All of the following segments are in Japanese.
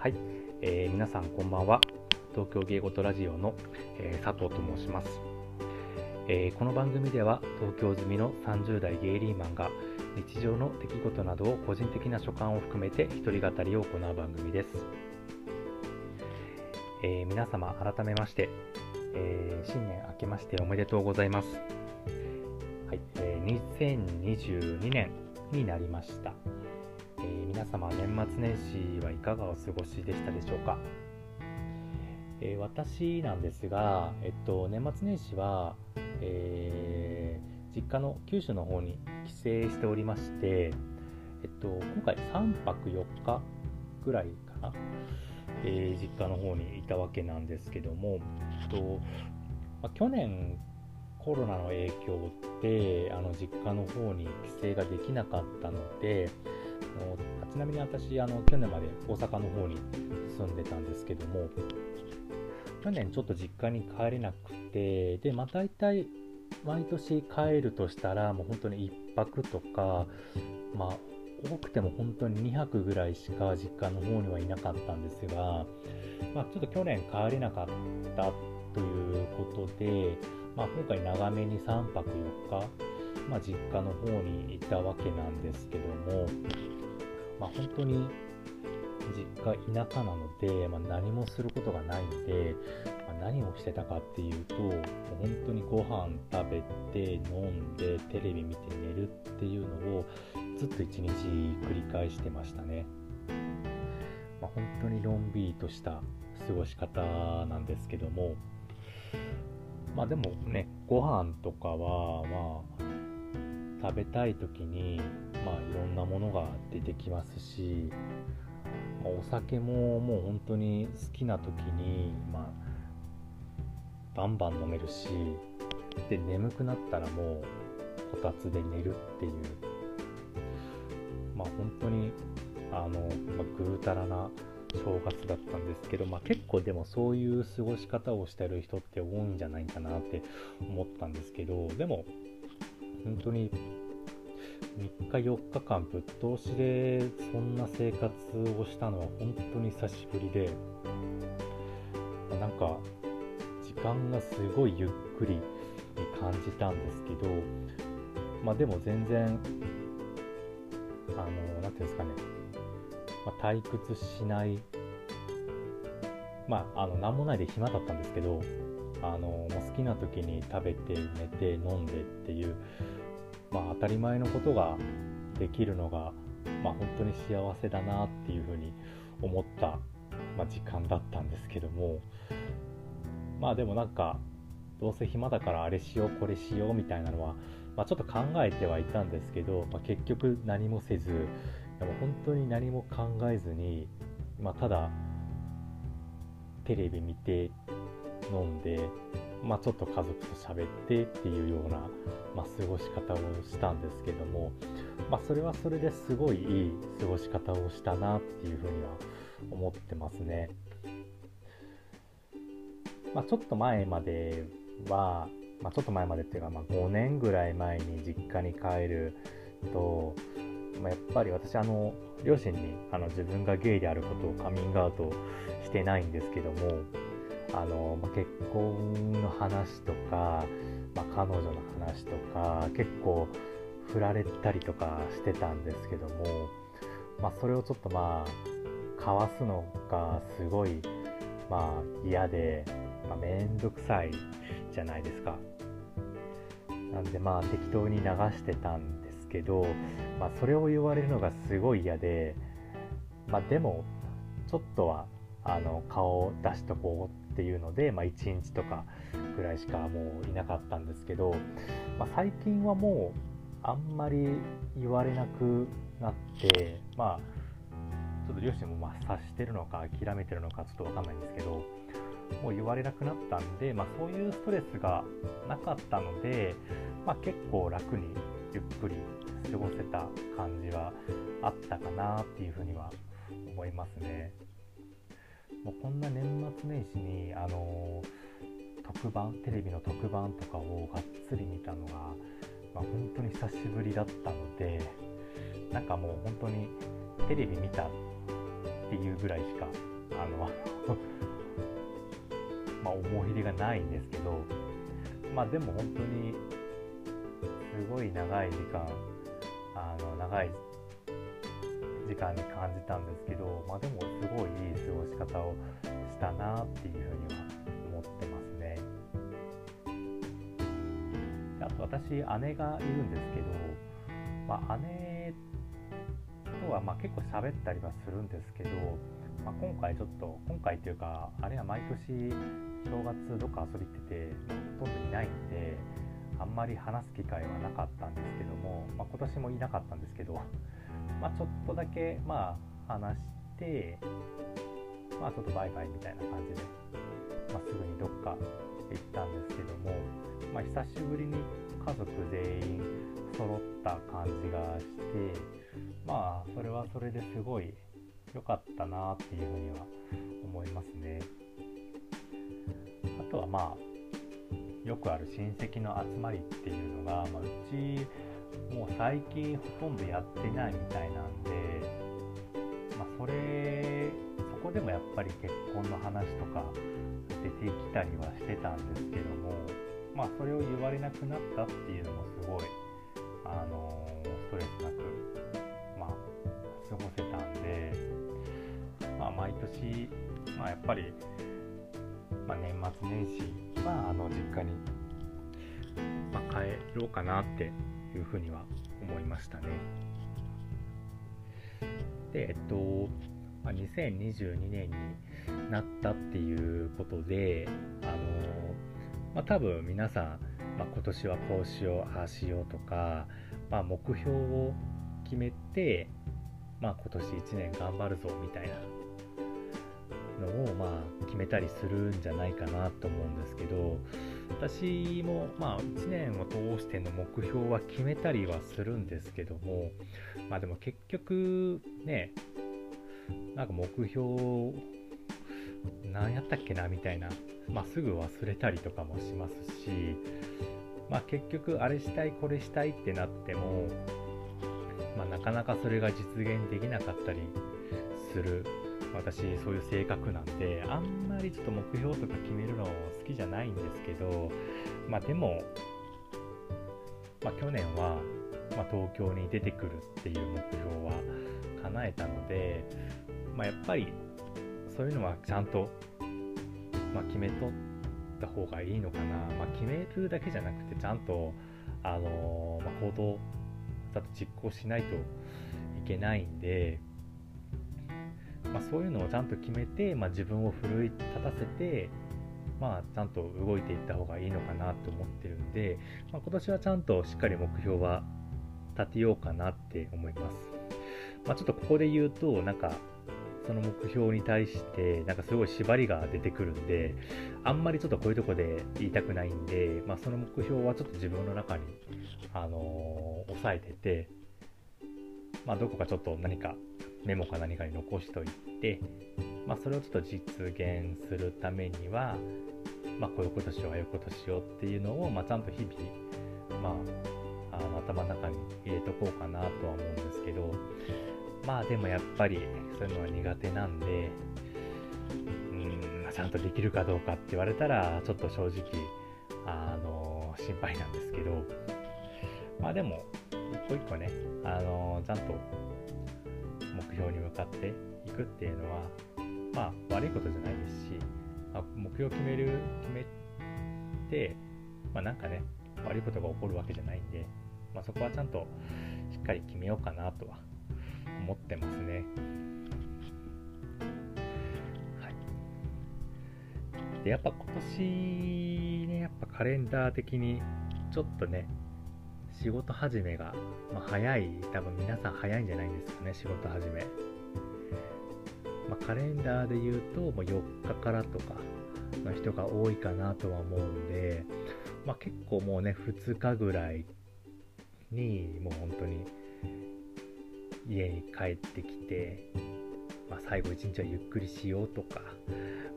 はい、えー、皆さんこんばんは。東京芸事ラジオの、えー、佐藤と申します、えー、この番組では東京済みの30代ゲイリーマンが日常の出来事などを個人的な所感を含めて一人語りを行う番組です、えー、皆様改めまして、え新年明けましておめでとうございます。はい、え2022年になりました。皆様年末年始はいかがお過ごしでしたでしょうか、えー、私なんですが、えっと、年末年始は、えー、実家の九州の方に帰省しておりまして、えっと、今回3泊4日ぐらいかな、え実家の方にいたわけなんですけども、えっとまあ、去年コロナの影響であの実家の方に帰省ができなかったのでちなみに私あの去年まで大阪の方に住んでたんですけども去年ちょっと実家に帰れなくてでまあ大体毎年帰るとしたらもう本当に1泊とかまあ多くても本当に2泊ぐらいしか実家の方にはいなかったんですが、まあ、ちょっと去年帰れなかったということで、まあ、今回長めに3泊4日、まあ、実家の方にいたわけなんですけども、まあ、本当に実家田舎なので、まあ、何もすることがないので、まあ、何をしてたかっていうと本当にご飯食べて飲んでテレビ見て寝るっていうのをずっと一日繰り返してましたね、まあ、本当にのんびりとした過ごし方なんですけどもまあでもねご飯とかはまあ食べたい時にまあ、いろんなものが出てきますし、まあ、お酒ももう本当に好きな時に、まあ、バンバン飲めるしで眠くなったらもうこたつで寝るっていう。まあ本当にあの、まあ、ぐうたらな正月だったんですけど、まあ、結構でもそういう過ごし方をしてる人って多いんじゃないかなって思ったんですけどでも本当に3日4日間ぶっ通しでそんな生活をしたのは本当に久しぶりでなんか時間がすごいゆっくりに感じたんですけどまあでも全然あの何ていうんですかね、まあ、退屈しないまああの何もないで暇だったんですけどあの好きな時に食べて寝て飲んでっていうまあ、当たり前のことができるのが、まあ、本当に幸せだなっていうふうに思った、まあ、時間だったんですけどもまあでもなんかどうせ暇だからあれしようこれしようみたいなのは、まあ、ちょっと考えてはいたんですけど、まあ、結局何もせずでも本当に何も考えずに、まあ、ただテレビ見て飲んでまあ、ちょっと家族と喋ってっていうような、まあ、過ごし方をしたんですけども、まあ、それはそれですごいいい過ごし方をしたなっていうふうには思ってますね。まあ、ちょっと前までは、まあ、ちょっと前までっていうか、まあ、5年ぐらい前に実家に帰ると、まあ、やっぱり私あの両親にあの自分がゲイであることをカミングアウトしてないんですけどもあの、まあ、結婚の話とか、まあ、彼女の話とか結構振られたりとかしてたんですけども、まあ、それをちょっとまあかわすのがすごいまあ嫌で、まあ、めんどくさいじゃないですか。なんでまあ適当に流してたんですけど、まあ、それを言われるのがすごい嫌で、まあ、でもちょっとはあの顔を出しとこうっていうので、まあ、1日とかぐらいしかもういなかったんですけど、まあ、最近はもうあんまり言われなくなってまあちょっと両親もま察してるのか諦めてるのかちょっと分かんないんですけどもう言われなくなったんで、まあ、そういうストレスがなかったので、まあ、結構楽にゆっくり過ごせた感じはあったかなっていうふうには思いますね。もうこんな年末年始に、あの特番テレビの特番とかをがっつり見たのが、まあ、本当に久しぶりだったのでなんかもう本当にテレビ見たっていうぐらいしかあの まあ思い入れがないんですけどまあでも本当にすごい長い時間あの長い時間に感じたんですけどまあでもすごいいい過ごし方をしたなっていうふうには思ってますね。あと私姉がいるんですけど、まあ、姉とはまあ結構喋ったりはするんですけど、まあ、今回ちょっと今回っていうかあれは毎年正月どっか遊び行っててほとんどいないんであんまり話す機会はなかったんですけども、まあ、今年もいなかったんですけど、まあ、ちょっとだけまあ話して、まあ、ちょっとバイバイみたいな感じで、まあ、すぐにどっか行ったんですけども、まあ、久しぶりに家族全員揃った感じがしてまあそれはそれですごい良かったなっていうふうには思いますね。あとはまあよくある親戚の集まりっていうのが、まあ、うちもう最近ほとんどやってないみたいなんで、まあ、それそこでもやっぱり結婚の話とか出てきたりはしてたんですけどもまあそれを言われなくなったっていうのもすごいあのストレスなくまあ過ごせたんでまあ毎年まあやっぱりまあ、年末年始はあの実家に、まあ、帰ろうかなっていうふうには思いましたね。で、えっと、まあ、2022年になったっていうことで、あのまあ、多分皆さん、まあ、今年はこうしよう、ああしようとか、まあ、目標を決めて、まあ、今年1年頑張るぞみたいなめたりするんじゃないかなと思うんですけど私もまあ1年を通しての目標は決めたりはするんですけどもまあでも結局ねなんか目標何やったっけなみたいな、まあ、すぐ忘れたりとかもしますし、まあ、結局あれしたいこれしたいってなっても、まあ、なかなかそれが実現できなかったりする私そういう性格なんであんまりちょっと目標とか決めるの好きじゃないんですけどまあでも、まあ、去年は、まあ、東京に出てくるっていう目標は叶えたので、まあ、やっぱりそういうのはちゃんと、まあ、決めとった方がいいのかな、まあ、決めるだけじゃなくてちゃんと、あのー、まあ、行動ちゃんと実行しないといけないんで、まあ、そういうのをちゃんと決めて、まあ、自分を奮い立たせて、まあ、ちゃんと動いていった方がいいのかなと思ってるんで、まあ、今年はちゃんとしっかり目標は立てようかなって思います。まあ、ちょっとここで言うと、なんか、その目標に対して、なんかすごい縛りが出てくるんで、あんまりちょっとこういうとこで言いたくないんで、まあ、その目標はちょっと自分の中に、あのー、抑えてて、まあ、どこかちょっと何かメモか何かに残しといて、まあ、それをちょっと実現するためには、まあ、こういうことしようああいうことしようっていうのを、まあ、ちゃんと日々、まあ、あの頭の中に入れとこうかなとは思うんですけどまあでもやっぱりそういうのは苦手なんでうんちゃんとできるかどうかって言われたらちょっと正直あの心配なんですけどまあでも一個一個ねあのちゃんと標に向かっていくっていうのは、まあ、悪いことじゃないですし、まあ、目標を決める、決めて、まあ、なんかね、悪いことが起こるわけじゃないんで、まあ、そこはちゃんとしっかり決めようかなとは思ってますね。はい。で、やっぱ今年ね、やっぱカレンダー的にちょっとね、仕事始めが、まあ、早い、多分皆さん早いんじゃないんですかね、仕事始め。まあ、カレンダーで言うと、もう4日からとかの人が多いかなとは思うんで、まあ、結構もうね、2日ぐらいに、もう本当に家に帰ってきて、まあ、最後1日はゆっくりしようとか、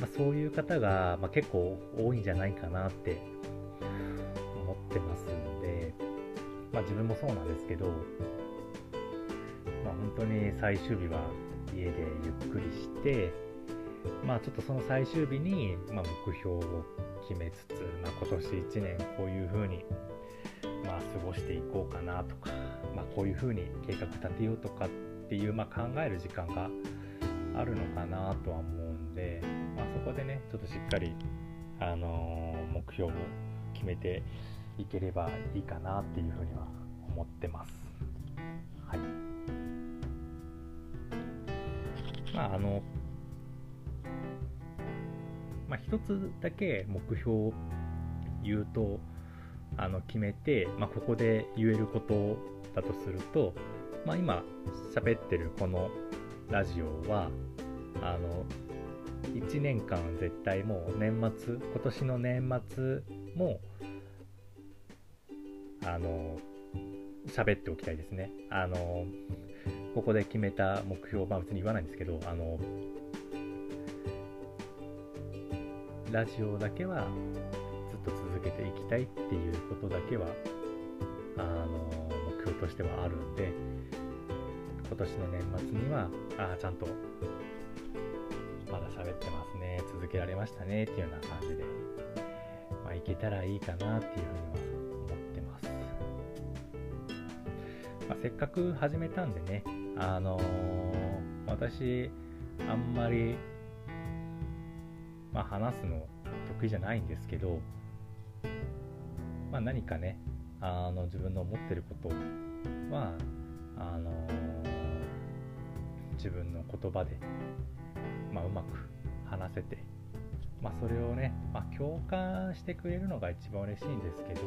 まあ、そういう方が、ま結構多いんじゃないかなって思ってます、まあ自分もそうなんですけど、まあ本当に最終日は家でゆっくりして、まあちょっとその最終日に、まあ、目標を決めつつ、まあ、今年1年こういうふうに、まあ、過ごしていこうかなとか、まあ、こういうふうに計画立てようとかっていう、まあ、考える時間があるのかなとは思うんで、まあ、そこでねちょっとしっかり、あのー、目標を決めていければいいかなっていうふうには思ってます。はい。まああのまあ、一つだけ目標を言うとあの決めて、まあ、ここで言えることだとすると、まあ、今喋ってるこのラジオはあの1年間絶対もう年末今年の年末もあの喋っておきたいですね。あのここで決めた目標まあ別に言わないんですけどあのラジオだけはずっと続けていきたいっていうことだけはあの目標としてはあるんで今年の年末にはあちゃんとまだ喋ってますね続けられましたねっていうような感じで、まあ、いけたらいいかなっていうふうにはまあ、せっかく始めたんでねあのー、私あんまりまあ、話すの得意じゃないんですけど、まあ、何かねあの自分の思ってることはあの自分の言葉で、まあ、うまく話せて、まあ、それをね、まあ、共感してくれるのが一番嬉しいんですけど、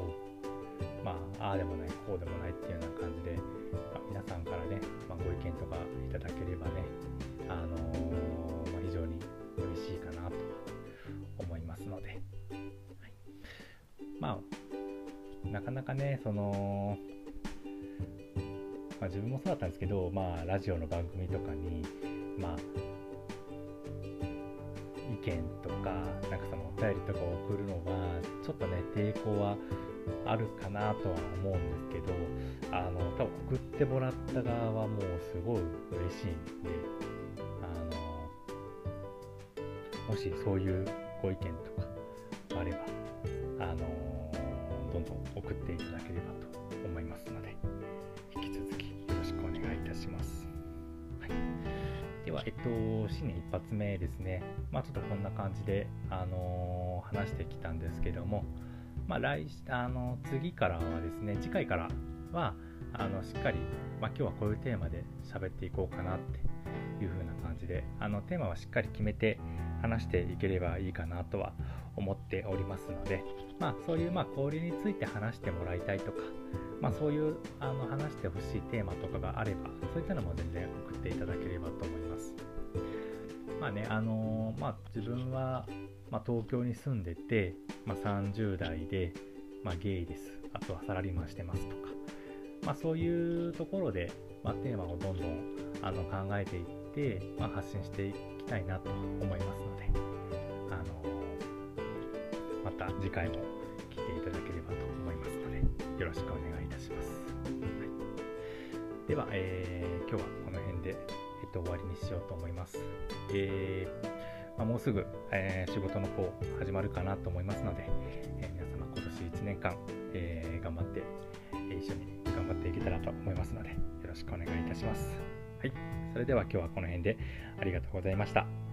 まあ、ああでもないこうでもないっていうような感じで、まあ、皆さんからね、まあ、ご意見とかいただければね、あのー、まあ、非常に嬉しいかなと思いますので、はい、まあなかなかねその、まあ、自分もそうだったんですけど、まあ、ラジオの番組とかにまあ意見とかなんかそのお便りとかを送るのはちょっとね抵抗はあるかなとは思うんですけどあの多分送ってもらった側はもうすごい嬉しいんであのもしそういうご意見とかあれば、あの、どんどん送っていただければと思いますので、引き続きよろしくお願いいたします。はい、では、えっと、新年一発目ですね。まあ、ちょっとこんな感じで、あの、話してきたんですけども、まあ、来あの次からはですね、次回からは、あのしっかり、まあ、今日はこういうテーマで喋っていこうかなっていう風な感じであのテーマはしっかり決めて話していければいいかなとは思っておりますので、まあ、そういうまあ交流について話してもらいたいとか、まあ、そういうあの話してほしいテーマとかがあればそういったのも全然送っていただければと思います。まあねあのー、まあ、自分は、ま、東京に住んでて、まあ、30代で、まあ、ゲイですあとはサラリーマンしてますとか、まあ、そういうところで、まあ、テーマをどんどんあの考えていって、まあ、発信していきたいなと思いますので、あのまた次回も来ていただければと思いますので、よろしくお願いいたします。はい、では、えー、今日はこの辺で、えっと、終わりにしようと思います。えー、まあ、もうすぐ、えー、仕事の方始まるかなと思いますので、え皆様今年1年間、えー頑張って、一緒に頑張っていけたらと思いますので、よろしくお願いいたします。はい。それでは今日はこの辺でありがとうございました。